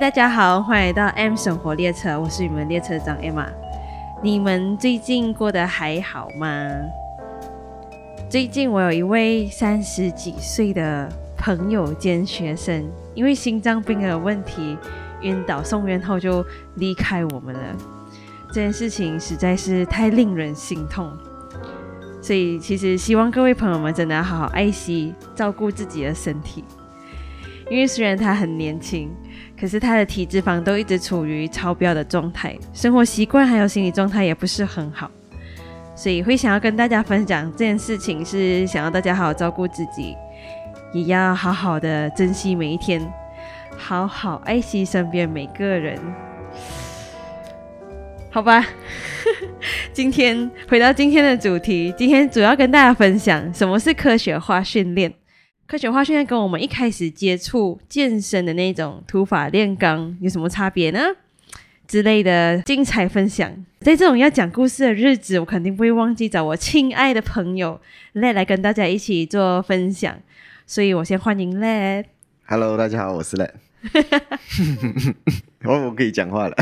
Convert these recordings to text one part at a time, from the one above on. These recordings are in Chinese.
大家好，欢迎来到 M 生活列车，我是你们列车长 Emma。你们最近过得还好吗？最近我有一位三十几岁的朋友兼学生，因为心脏病的问题晕倒送院后就离开我们了。这件事情实在是太令人心痛，所以其实希望各位朋友们真的要好好爱惜、照顾自己的身体。因为虽然他很年轻，可是他的体脂肪都一直处于超标的状态，生活习惯还有心理状态也不是很好，所以会想要跟大家分享这件事情，是想要大家好好照顾自己，也要好好的珍惜每一天，好好爱惜身边每个人。好吧，今天回到今天的主题，今天主要跟大家分享什么是科学化训练。科学化训练跟我们一开始接触健身的那种土法炼钢有什么差别呢？之类的精彩分享。在这种要讲故事的日子，我肯定不会忘记找我亲爱的朋友 Led 来跟大家一起做分享。所以我先欢迎 Led。Hello，大家好，我是 Led。我我可以讲话了。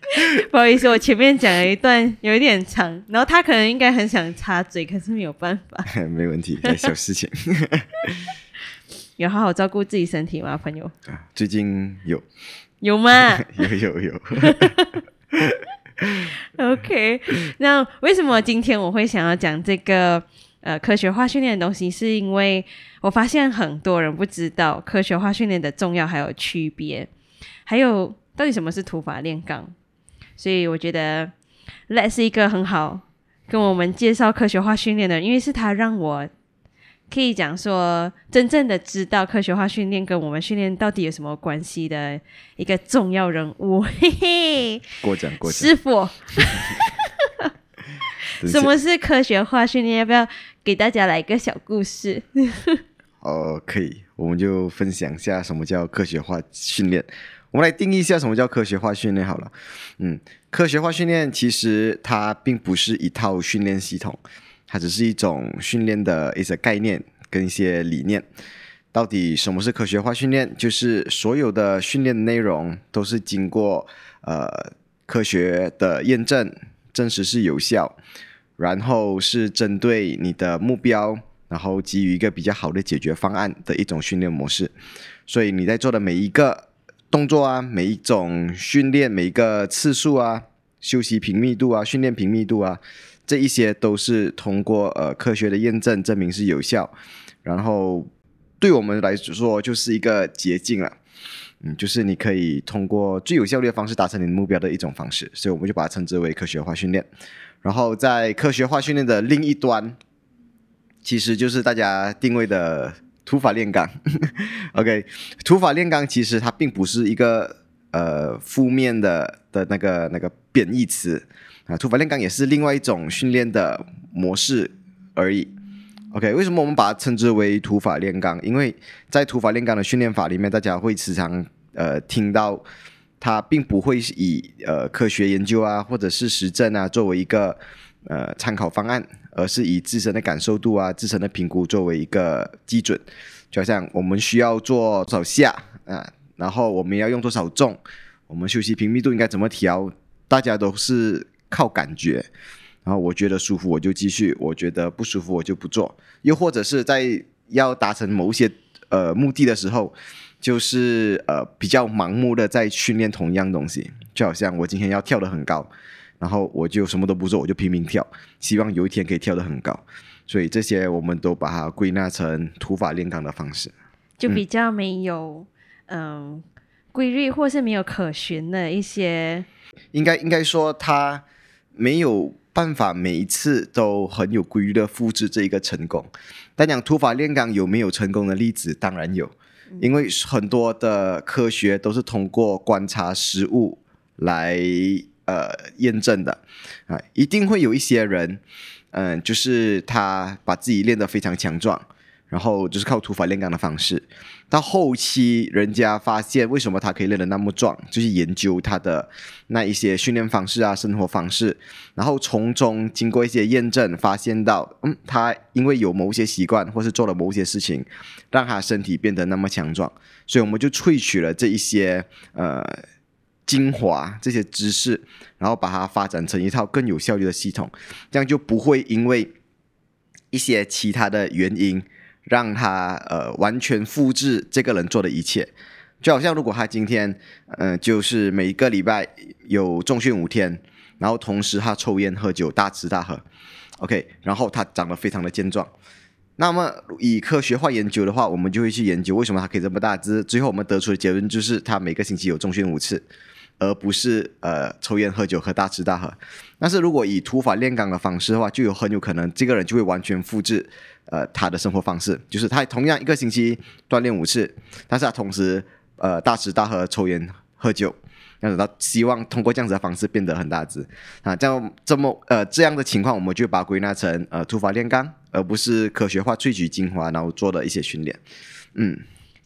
不好意思，我前面讲了一段有一点长，然后他可能应该很想插嘴，可是没有办法。没问题，小事情。有好好照顾自己身体吗，朋友？最近有有吗？有有有。OK，那为什么今天我会想要讲这个呃科学化训练的东西？是因为我发现很多人不知道科学化训练的重要还有区别，还有到底什么是土法炼钢。所以我觉得 Let 是一个很好跟我们介绍科学化训练的人，因为是他让我可以讲说真正的知道科学化训练跟我们训练到底有什么关系的一个重要人物。嘿嘿，过奖过奖。师傅。什么是科学化训练？要不要给大家来一个小故事？哦，可以，我们就分享一下什么叫科学化训练。我们来定义一下什么叫科学化训练好了。嗯，科学化训练其实它并不是一套训练系统，它只是一种训练的一些概念跟一些理念。到底什么是科学化训练？就是所有的训练内容都是经过呃科学的验证，证实是有效，然后是针对你的目标，然后给予一个比较好的解决方案的一种训练模式。所以你在做的每一个动作啊，每一种训练，每一个次数啊，休息频密度啊，训练频密度啊，这一些都是通过呃科学的验证证明是有效，然后对我们来说就是一个捷径了。嗯，就是你可以通过最有效率的方式达成你的目标的一种方式，所以我们就把它称之为科学化训练。然后在科学化训练的另一端，其实就是大家定位的土法炼钢。OK，土法炼钢其实它并不是一个呃负面的的那个那个贬义词啊，土法炼钢也是另外一种训练的模式而已。OK，为什么我们把它称之为土法炼钢？因为在土法炼钢的训练法里面，大家会时常呃听到，它并不会以呃科学研究啊或者是实证啊作为一个呃参考方案，而是以自身的感受度啊、自身的评估作为一个基准。就好像我们需要做多少下啊，然后我们要用多少重，我们休息频密度应该怎么调，大家都是靠感觉。然后我觉得舒服我就继续，我觉得不舒服我就不做。又或者是在要达成某一些呃目的的时候，就是呃比较盲目的在训练同一样东西，就好像我今天要跳得很高，然后我就什么都不做，我就拼命跳，希望有一天可以跳得很高。所以这些我们都把它归纳成土法炼钢的方式。就比较没有嗯规律，或是没有可循的一些。应该应该说它没有办法每一次都很有规律的复制这一个成功。但讲土法炼钢有没有成功的例子？当然有，因为很多的科学都是通过观察实物来呃验证的啊，一定会有一些人，嗯、就是他把自己练得非常强壮，然后就是靠土法炼钢的方式。到后期，人家发现为什么他可以练得那么壮，就是研究他的那一些训练方式啊、生活方式，然后从中经过一些验证，发现到，嗯，他因为有某些习惯，或是做了某些事情，让他身体变得那么强壮，所以我们就萃取了这一些呃精华、这些知识，然后把它发展成一套更有效率的系统，这样就不会因为一些其他的原因。让他呃完全复制这个人做的一切，就好像如果他今天嗯就是每个礼拜有重训五天，然后同时他抽烟喝酒大吃大喝，OK，然后他长得非常的健壮，那么以科学化研究的话，我们就会去研究为什么他可以这么大只，最后我们得出的结论就是他每个星期有重训五次。而不是呃抽烟喝酒和大吃大喝，但是如果以土法炼钢的方式的话，就有很有可能这个人就会完全复制呃他的生活方式，就是他同样一个星期锻炼五次，但是他同时呃大吃大喝抽烟喝酒，这样子他希望通过这样子的方式变得很大只。啊，这样这么呃这样的情况，我们就把归纳成呃土法炼钢，而不是科学化萃取精华然后做的一些训练，嗯。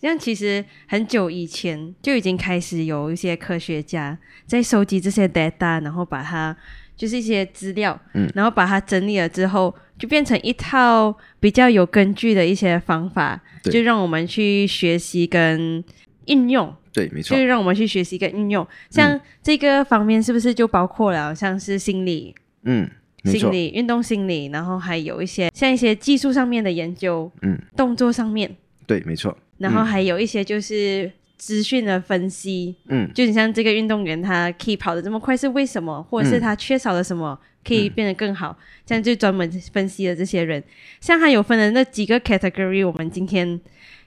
像其实很久以前就已经开始有一些科学家在收集这些 data，然后把它就是一些资料，嗯，然后把它整理了之后，就变成一套比较有根据的一些方法，就让我们去学习跟应用。对，没错，就让我们去学习跟应用。像这个方面是不是就包括了像是心理，嗯，心理运动心理，然后还有一些像一些技术上面的研究，嗯，动作上面，对，没错。然后还有一些就是资讯的分析，嗯，就你像这个运动员他可以跑得这么快是为什么，或者是他缺少了什么可以变得更好，这样就专门分析的这些人，像他有分的那几个 category，我们今天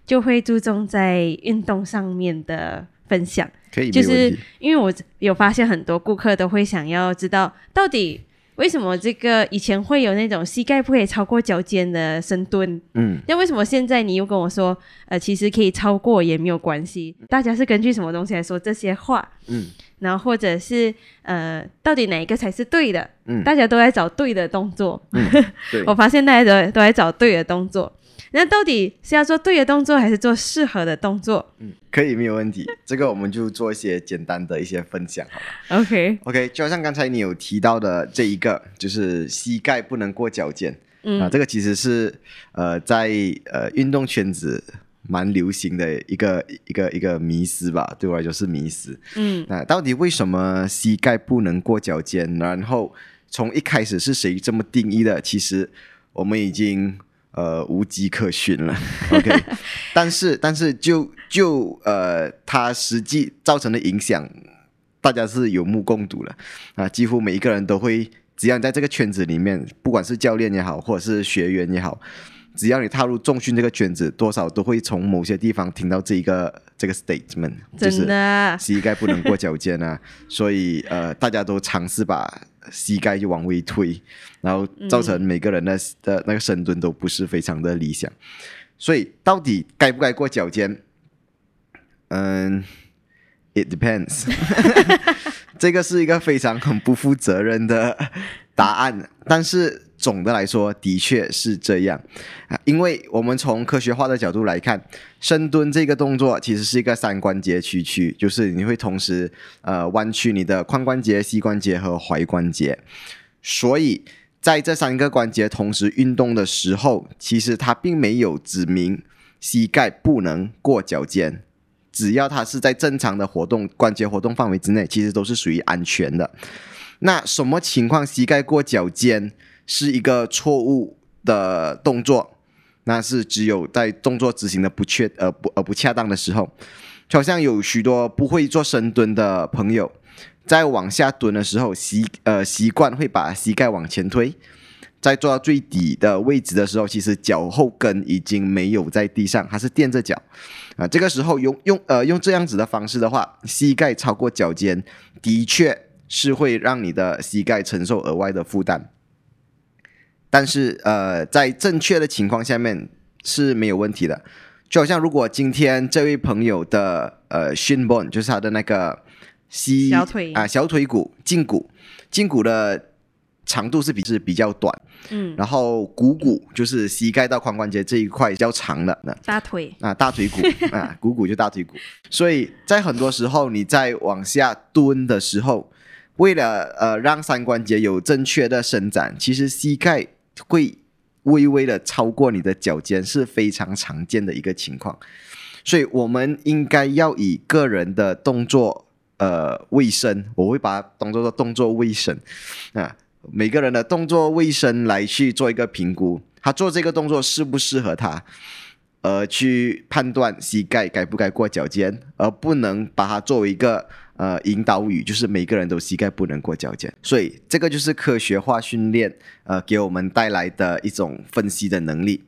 就会注重在运动上面的分享，可以，就是因为我有发现很多顾客都会想要知道到底。为什么这个以前会有那种膝盖不可以超过脚尖的深蹲？嗯，那为什么现在你又跟我说，呃，其实可以超过也没有关系？大家是根据什么东西来说这些话？嗯，然后或者是呃，到底哪一个才是对的？嗯，大家都在找对的动作。嗯 我发现大家都都在找对的动作。那到底是要做对的动作，还是做适合的动作？嗯，可以，没有问题。这个我们就做一些简单的一些分享，好了。OK，OK，就好像刚才你有提到的这一个，就是膝盖不能过脚尖。嗯啊，这个其实是呃在呃运动圈子蛮流行的一个一个一个迷思吧，对我来说是迷思。嗯，那到底为什么膝盖不能过脚尖？然后从一开始是谁这么定义的？其实我们已经。呃，无迹可寻了。OK，但是 但是就就呃，它实际造成的影响，大家是有目共睹了啊！几乎每一个人都会，只要你在这个圈子里面，不管是教练也好，或者是学员也好，只要你踏入重训这个圈子，多少都会从某些地方听到这一个这个 statement，就是膝盖不能过脚尖啊！所以呃，大家都尝试把。膝盖就往回推，然后造成每个人的的那个深蹲都不是非常的理想，所以到底该不该过脚尖？嗯，it depends。这个是一个非常很不负责任的答案，但是。总的来说，的确是这样啊，因为我们从科学化的角度来看，深蹲这个动作其实是一个三关节屈曲，就是你会同时呃弯曲你的髋关节、膝关节和踝关节，所以在这三个关节同时运动的时候，其实它并没有指明膝盖不能过脚尖，只要它是在正常的活动关节活动范围之内，其实都是属于安全的。那什么情况膝盖过脚尖？是一个错误的动作，那是只有在动作执行的不确呃不呃不恰当的时候，就好像有许多不会做深蹲的朋友，在往下蹲的时候习呃习惯会把膝盖往前推，在做到最底的位置的时候，其实脚后跟已经没有在地上，还是垫着脚啊。这个时候用用呃用这样子的方式的话，膝盖超过脚尖，的确是会让你的膝盖承受额外的负担。但是，呃，在正确的情况下面是没有问题的。就好像如果今天这位朋友的呃 shin bone 就是他的那个膝小腿。啊小腿骨胫骨胫骨的长度是比是比较短，嗯，然后股骨就是膝盖到髋关节这一块比较长的，那大腿，啊大腿骨 啊股骨就大腿骨，所以在很多时候你在往下蹲的时候，为了呃让三关节有正确的伸展，其实膝盖会微微的超过你的脚尖是非常常见的一个情况，所以我们应该要以个人的动作呃卫生，我会把它当做动作卫生啊。每个人的动作卫生来去做一个评估，他做这个动作适不适合他，呃，去判断膝盖该不该过脚尖，而不能把它作为一个呃引导语，就是每个人都膝盖不能过脚尖。所以这个就是科学化训练呃给我们带来的一种分析的能力。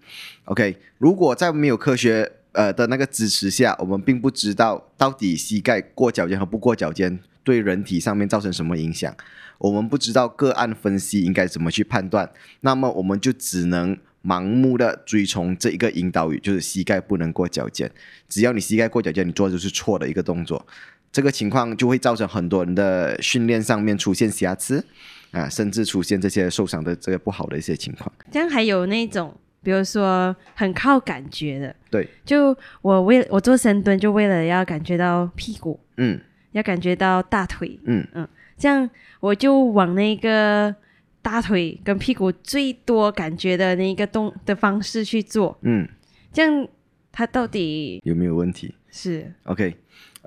OK，如果在没有科学呃的那个支持下，我们并不知道到底膝盖过脚尖和不过脚尖对人体上面造成什么影响。我们不知道个案分析应该怎么去判断，那么我们就只能盲目的追从这一个引导语，就是膝盖不能过脚尖。只要你膝盖过脚尖，你做的就是错的一个动作。这个情况就会造成很多人的训练上面出现瑕疵啊，甚至出现这些受伤的这个不好的一些情况。这样还有那种，比如说很靠感觉的，对，就我为我做深蹲，就为了要感觉到屁股，嗯。要感觉到大腿，嗯。嗯这样我就往那个大腿跟屁股最多感觉的那个动的方式去做，嗯，这样它到底有没有问题？是。OK，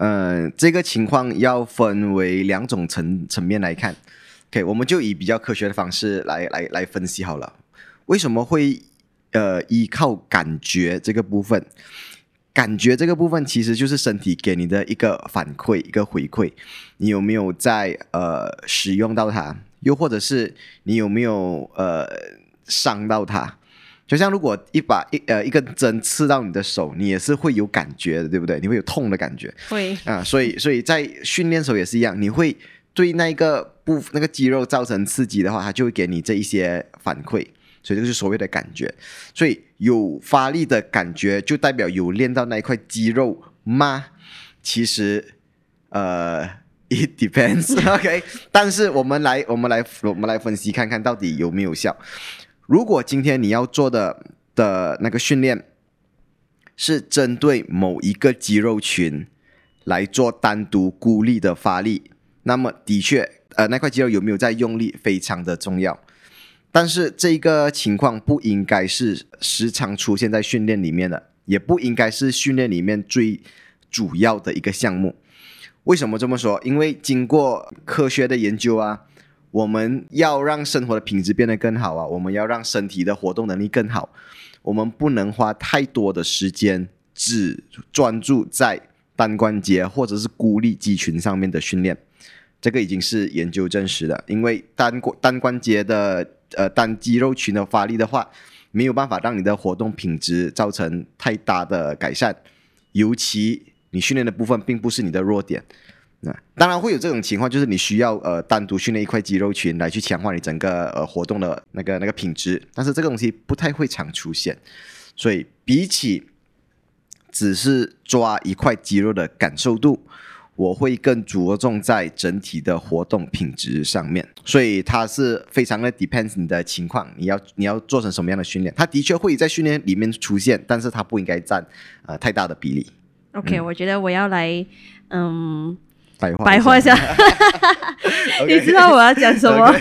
呃，这个情况要分为两种层层面来看。OK，我们就以比较科学的方式来来来分析好了。为什么会呃依靠感觉这个部分？感觉这个部分其实就是身体给你的一个反馈，一个回馈。你有没有在呃使用到它？又或者是你有没有呃伤到它？就像如果一把一呃一根针刺到你的手，你也是会有感觉的，对不对？你会有痛的感觉会啊，所以所以在训练时候也是一样，你会对那个部那个肌肉造成刺激的话，它就会给你这一些反馈，所以这就是所谓的感觉。所以有发力的感觉，就代表有练到那一块肌肉吗？其实呃，it depends，OK、但是我们来我们来我们来分析看看到底有没有效。如果今天你要做的的那个训练是针对某一个肌肉群来做单独孤立的发力，那么的确，呃，那块肌肉有没有在用力非常的重要。但是这个情况不应该是时常出现在训练里面的，也不应该是训练里面最主要的一个项目。为什么这么说？因为经过科学的研究啊，我们要让生活的品质变得更好啊，我们要让身体的活动能力更好，我们不能花太多的时间只专注在单关节或者是孤立肌群上面的训练。这个已经是研究证实的，因为单关单关节的呃单肌肉群的发力的话，没有办法让你的活动品质造成太大的改善，尤其你训练的部分并不是你的弱点。那当然会有这种情况，就是你需要呃单独训练一块肌肉群来去强化你整个呃活动的那个那个品质，但是这个东西不太会常出现，所以比起只是抓一块肌肉的感受度，我会更着重在整体的活动品质上面，所以它是非常的 depends 你的情况，你要你要做成什么样的训练，它的确会在训练里面出现，但是它不应该占呃太大的比例。OK，、我觉得我要来，嗯，白话白话一下你知道我要讲什么？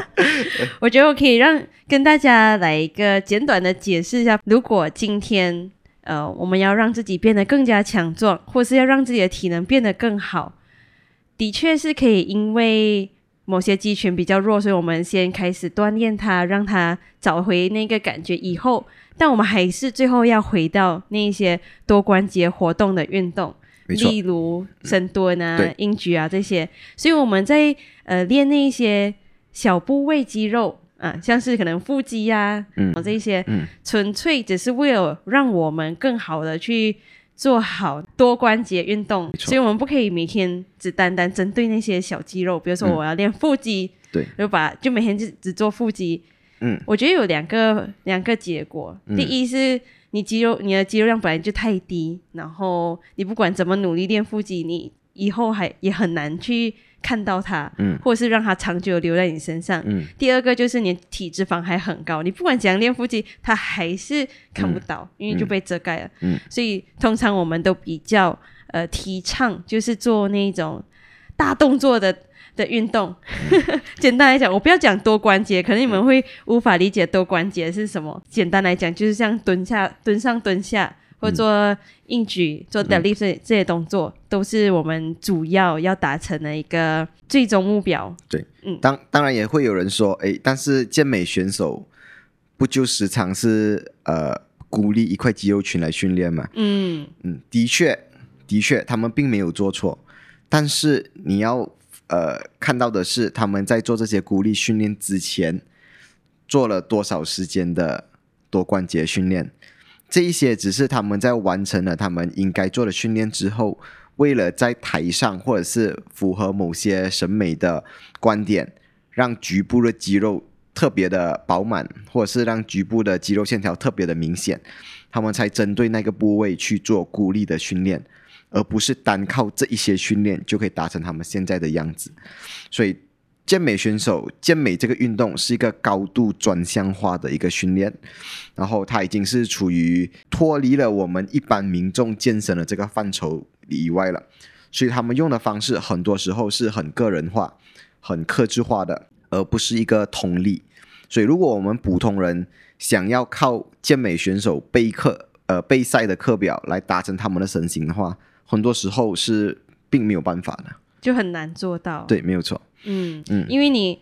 我觉得我可以让跟大家来一个简短的解释一下，如果今天呃我们要让自己变得更加强壮，或是要让自己的体能变得更好，的确是可以因为某些肌群比较弱，所以我们先开始锻炼它，让它找回那个感觉。以后，但我们还是最后要回到那一些多关节活动的运动。例如深蹲啊对、硬举啊这些，所以我们在呃练那一些小部位肌肉啊，像是可能腹肌呀、嗯这些，嗯。纯粹只是为了让我们更好的去做好多关节运动，所以我们不可以每天只单单针对那些小肌肉，比如说嗯我要练腹肌，对，就把就每天就只做腹肌，嗯。我觉得有两个两个结果，嗯。第一是你肌肉你的肌肉量本来就太低，然后你不管怎么努力练腹肌，你以后还也很难去看到它，嗯或者是让它长久留在你身上。嗯第二个就是你体脂肪还很高，你不管怎样练腹肌，它还是看不到，因为就被遮盖了。嗯所以通常我们都比较呃提倡就是做那种大动作的的运动。简单来讲，我不要讲多关节，可能你们会无法理解多关节是什么。简单来讲，就是像蹲下、蹲上、蹲下，或做硬举、做 deadlift 这这些动作，都是我们主要要达成的一个最终目标。对当当然也会有人说，哎，但是健美选手不就时常是呃孤立一块肌肉群来训练嘛？嗯，嗯，的确，的确，他们并没有做错，但是你要呃看到的是，他们在做这些孤立训练之前，做了多少时间的多关节训练。这一些只是他们在完成了他们应该做的训练之后，为了在台上或者是符合某些审美的观点，让局部的肌肉特别的饱满，或者是让局部的肌肉线条特别的明显，他们才针对那个部位去做孤立的训练，而不是单靠这一些训练就可以达成他们现在的样子。所以，健美选手健美这个运动是一个高度专项化的一个训练，然后它已经是处于脱离了我们一般民众健身的这个范畴以外了。所以他们用的方式很多时候是很个人化、很克制化的，而不是一个通例。所以，如果我们普通人想要靠健美选手备课、呃备赛的课表来达成他们的身形的话，很多时候是并没有办法的。就很难做到。，对，没有错。嗯嗯因为你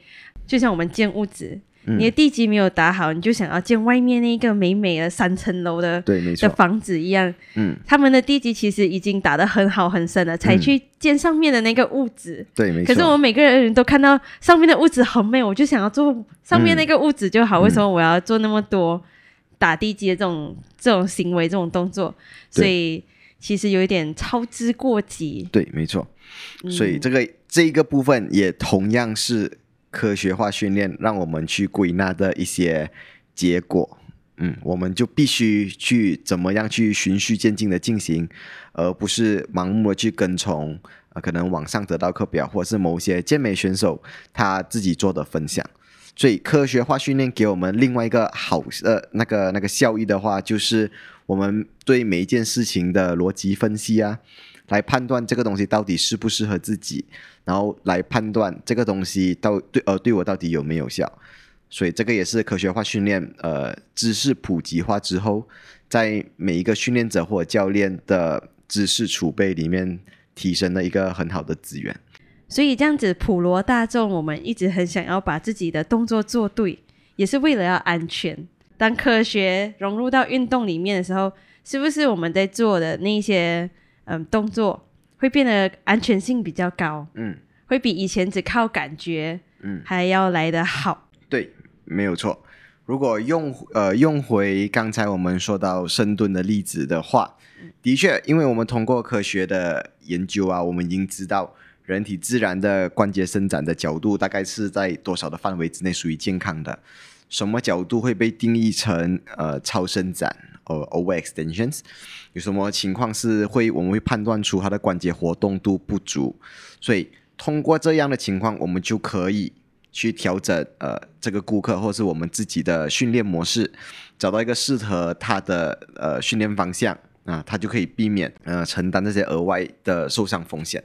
就像我们建屋子，嗯你的地基没有打好，你就想要建外面那个美美的三层楼的对，没错。的房子一样，嗯，他们的地基其实已经打得很好很深了，才去建上面的那个屋子。对，没错。可是我们每个人都看到上面的屋子很美，我就想要做上面那个屋子就好。嗯为什么我要做那么多打地基的这种这种行为、这种动作？所以其实有一点操之过急。对，没错。嗯所以这个这一个部分也同样是科学化训练让我们去归纳的一些结果。嗯，我们就必须去怎么样去循序渐进的进行，而不是盲目的去跟从呃可能网上得到课表或者是某些健美选手他自己做的分享。所以科学化训练给我们另外一个好呃那个那个效益的话，就是我们对每一件事情的逻辑分析啊，来判断这个东西到底适不适合自己，然后来判断这个东西到对呃对我到底有没有效。所以这个也是科学化训练呃知识普及化之后，在每一个训练者或者教练的知识储备里面提升的一个很好的资源。所以这样子普罗大众，我们一直很想要把自己的动作做对，也是为了要安全。当科学融入到运动里面的时候，是不是我们在做的那些嗯动作会变得安全性比较高？嗯，会比以前只靠感觉嗯还要来得好。对，没有错。如果用呃用回刚才我们说到深蹲的例子的话，的确，因为我们通过科学的研究啊，我们已经知道人体自然的关节伸展的角度大概是在多少的范围之内属于健康的，什么角度会被定义成呃超伸展呃 over extensions，有什么情况是会我们会判断出它的关节活动度不足，所以通过这样的情况，我们就可以去调整呃这个顾客或是我们自己的训练模式，找到一个适合他的呃训练方向啊，他就可以避免呃承担这些额外的受伤风险。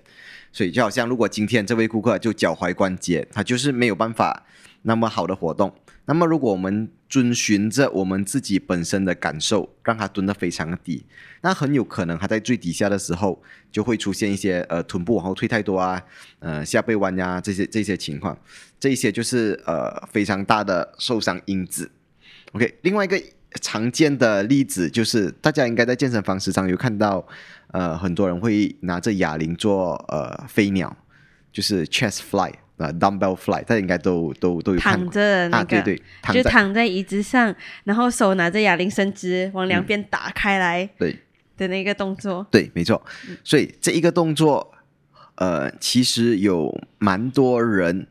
所以就好像如果今天这位顾客就脚踝关节，他就是没有办法那么好的活动，那么如果我们遵循着我们自己本身的感受，让它蹲得非常低，那很有可能它在最底下的时候就会出现一些呃臀部往后退太多啊，呃下背弯呀、这些这些情况，这些就是呃非常大的受伤因子。OK，另外一个常见的例子就是大家应该在健身房时常有看到，呃很多人会拿着哑铃做呃飞鸟，就是 chest fly 呃 dumbbell fly，大家应该都都都有躺着的那个，啊，对对，躺就躺在椅子上，然后手拿着哑铃伸直，往两边打开来对。的那个动作。对，没错。所以这一个动作，呃，其实有蛮多人、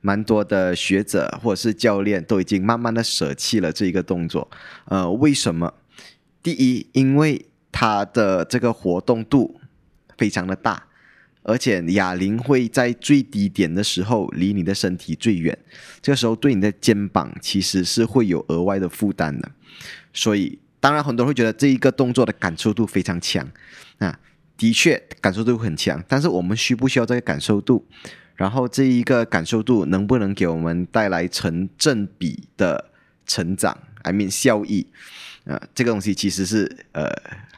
蛮多的学者或者是教练都已经慢慢的舍弃了这一个动作。呃，为什么？第一，因为它的这个活动度非常的大，而且哑铃会在最低点的时候离你的身体最远，这个时候对你的肩膀其实是会有额外的负担的。所以，当然很多人会觉得这一个动作的感受度非常强，啊，的确感受度很强。但是我们需不需要这个感受度？然后这一个感受度能不能给我们带来成正比的成长？I mean 效益？啊，这个东西其实是呃。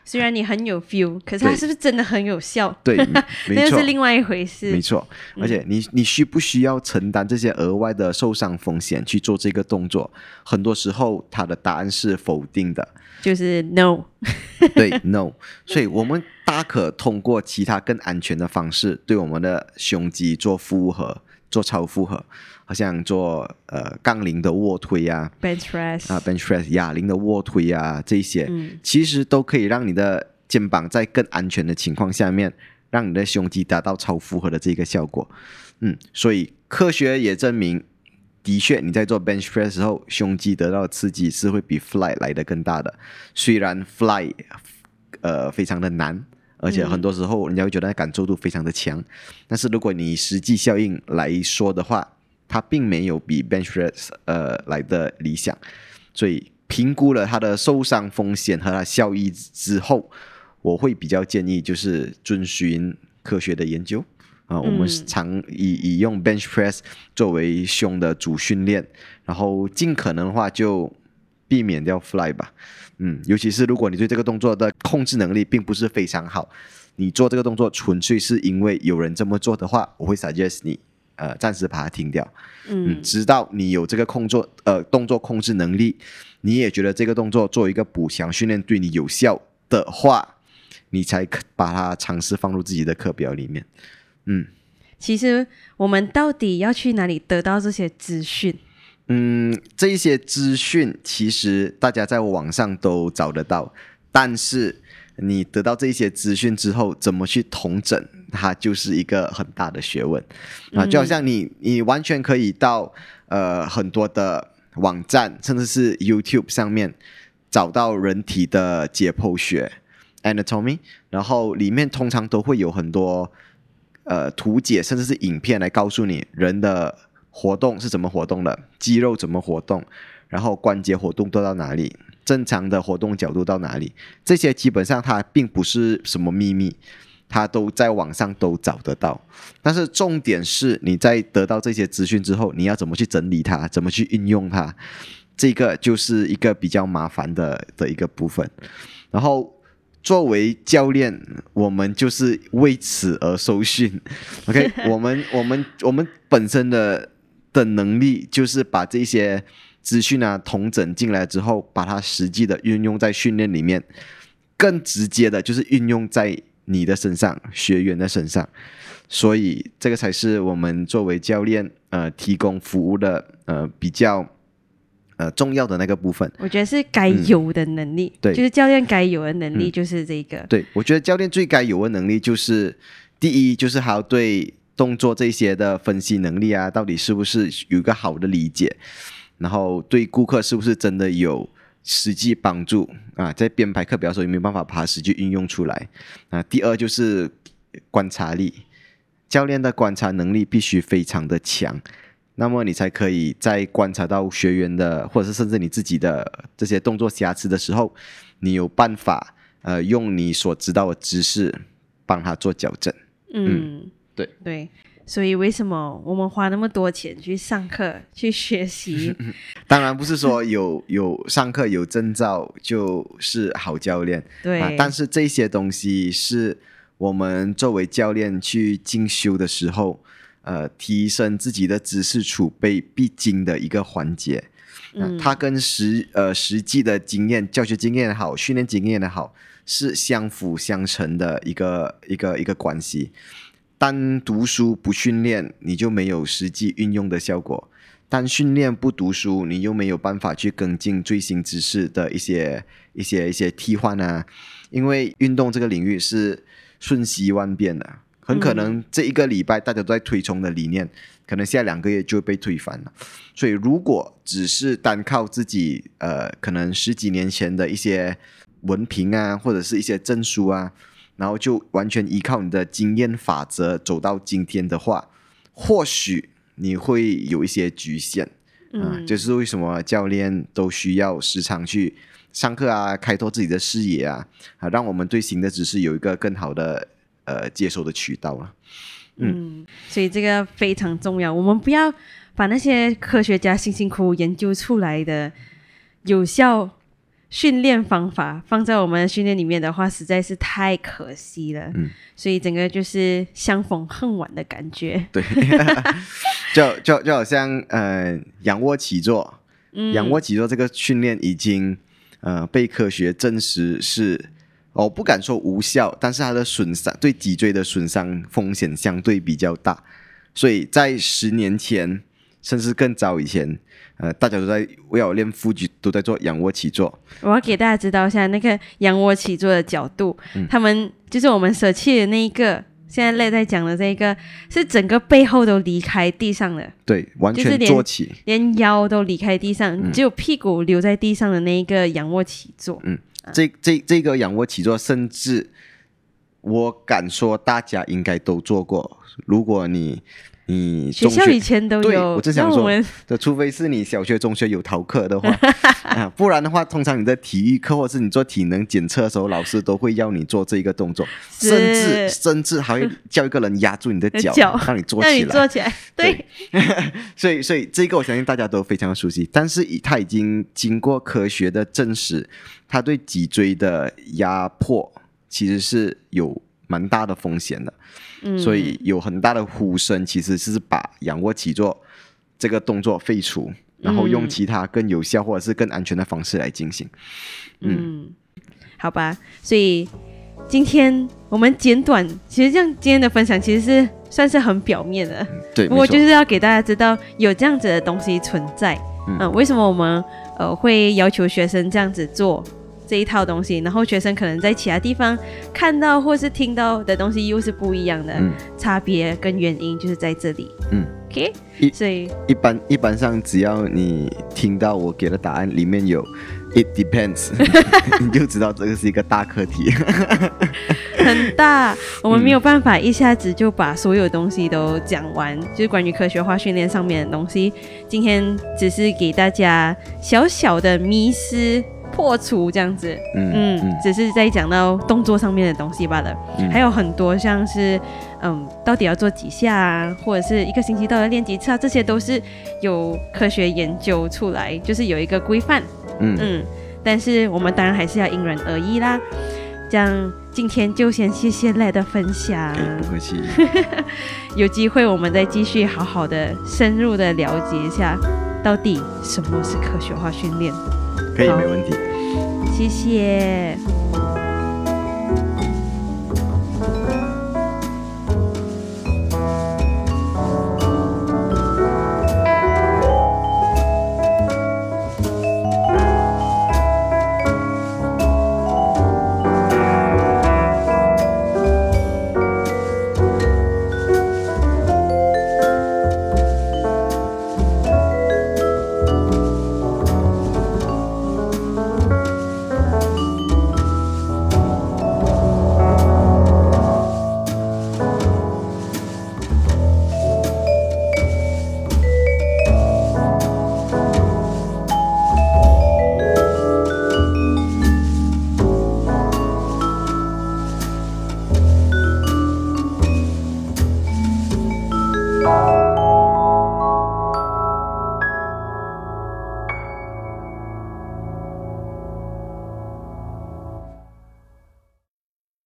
虽然你很有 feel，可是它是不是真的很有效？对，那是另外一回事。没错，而且你你需不需要承担这些额外的受伤风险去做这个动作？很多时候，它的答案是否定的，就是 no。对，no。所以我们大可通过其他更安全的方式，对我们的胸肌做负荷，做超负荷。好像做呃杠铃的卧推啊，bench press 啊，bench press 哑铃的卧推啊，这些其实都可以让你的肩膀在更安全的情况下面，让你的胸肌达到超负荷的这个效果。嗯，所以科学也证明，的确你在做 bench press 时候，胸肌得到的刺激是会比 fly 来的更大的。虽然 fly 呃非常的难，而且很多时候人家会觉得感受度非常的强，但是如果你实际效应来说的话，它并没有比 bench press 呃来的理想，所以评估了它的受伤风险和它效益之后，我会比较建议就是遵循科学的研究。啊，我们常以以用 bench press 作为胸的主训练，然后尽可能的话就避免掉 fly 吧，嗯，尤其是如果你对这个动作的控制能力并不是非常好，你做这个动作纯粹是因为有人这么做的话，我会 suggest 你。呃，暂时把它停掉，嗯，直到你有这个控作呃动作控制能力，你也觉得这个动作作为一个补强训练对你有效的话，你才把它尝试放入自己的课表里面。嗯，其实我们到底要去哪里得到这些资讯？嗯，这一些资讯其实大家在网上都找得到，但是。你得到这些资讯之后，怎么去统整，它就是一个很大的学问啊！就好像你，你完全可以到呃很多的网站，甚至是 YouTube 上面找到人体的解剖学 （anatomy），然后里面通常都会有很多呃图解，甚至是影片来告诉你人的活动是怎么活动的，肌肉怎么活动，然后关节活动都到哪里。正常的活动角度到哪里？这些基本上它并不是什么秘密，它都在网上都找得到。但是重点是你在得到这些资讯之后，你要怎么去整理它，怎么去运用它，这个就是一个比较麻烦的的一个部分。然后作为教练，我们就是为此而受训。OK，我们我们我们本身的的能力就是把这些。资讯啊，统整进来之后，把它实际的运用在训练里面，更直接的就是运用在你的身上，学员的身上，所以这个才是我们作为教练呃提供服务的呃比较呃重要的那个部分。我觉得是该有的能力，对，就是教练该有的能力就是这个。对，我觉得教练最该有的能力就是第一，就是还要对动作这些的分析能力啊，到底是不是有一个好的理解。然后对顾客是不是真的有实际帮助啊？在编排课表的时候有没有办法把它实际运用出来啊？第二就是观察力，教练的观察能力必须非常的强，那么你才可以在观察到学员的或者是甚至你自己的这些动作瑕疵的时候，你有办法呃用你所知道的知识帮他做矫正。嗯，对对。所以，为什么我们花那么多钱去上课、去学习？当然不是说有 有上课有证照就是好教练，对。但是这些东西是我们作为教练去进修的时候，呃，提升自己的知识储备必经的一个环节。嗯，它跟实呃实际的经验、教学经验也好、训练经验也好，是相辅相成的一个一个一个关系。单读书不训练，你就没有实际运用的效果；单训练不读书，你又没有办法去跟进最新知识的一些、一些、一些替换啊。因为运动这个领域是瞬息万变的，很可能这一个礼拜大家都在推崇的理念，可能下两个月就被推翻了。所以，如果只是单靠自己，呃，可能十几年前的一些文凭啊，或者是一些证书啊。然后就完全依靠你的经验法则走到今天的话，或许你会有一些局限。啊，嗯，就是为什么教练都需要时常去上课啊，开拓自己的视野啊，啊，让我们对新的知识有一个更好的呃接收的渠道啊。嗯，所以这个非常重要。我们不要把那些科学家辛辛苦苦研究出来的有效训练方法放在我们的训练里面的话，实在是太可惜了。嗯，所以整个就是相逢恨晚的感觉。对，就就就好像呃仰卧起坐，嗯，仰卧起坐这个训练已经呃被科学证实是。我不敢说无效，但是它的损伤对脊椎的损伤风险相对比较大，所以在十年前甚至更早以前，呃，大家都在为了练腹肌都在做仰卧起坐，我要给大家知道一下那个仰卧起坐的角度，嗯他们就是我们舍弃的那一个。现在赖在讲的这一个是整个背后都离开地上的，对，完全是坐起，连腰都离开地上，嗯只有屁股留在地上的那一个仰卧起坐。嗯这这这个仰卧起坐，甚至我敢说大家应该都做过。如果你你中学校以前都对有，我正想说让我们的，除非是你小学、中学有逃课的话，啊，不然的话，通常你在体育课或是你做体能检测的时候，老师都会要你做这一个动作，甚至甚至还会叫一个人压住你的脚，脚让你坐起来。你坐起来。对，所以，所以这个我相信大家都非常熟悉，但是以它已经经过科学的证实，它对脊椎的压迫其实是有蛮大的风险的。嗯，所以有很大的呼声其实是把仰卧起坐这个动作废除，然后用嗯其他更有效或者是更安全的方式来进行。嗯，好吧，所以今天我们简短，其实这样今天的分享其实是算是很表面的，对，不过就是要给大家知道有这样子的东西存在。嗯。嗯，为什么我们呃会要求学生这样子做这一套东西，然后学生可能在其他地方看到或是听到的东西又是不一样的，嗯差别跟原因就是在这里。嗯，OK，所以一般一般上只要你听到我给的答案里面有 it depends，你就知道这个是一个大课题。很大，我们没有办法一下子就把所有东西都讲完，就是关于科学化训练上面的东西。今天只是给大家小小的迷失破除这样子，嗯嗯，嗯只是在讲到动作上面的东西罢了。嗯还有很多像是，嗯，到底要做几下啊，或者是一个星期到底练几次啊，这些都是有科学研究出来，就是有一个规范。嗯嗯，但是我们当然还是要因人而异啦。这样，今天就先谢谢赖的分享，哎不客气。有机会我们再继续好好的深入的了解一下，到底什么是科学化训练。可以，没问题，谢谢。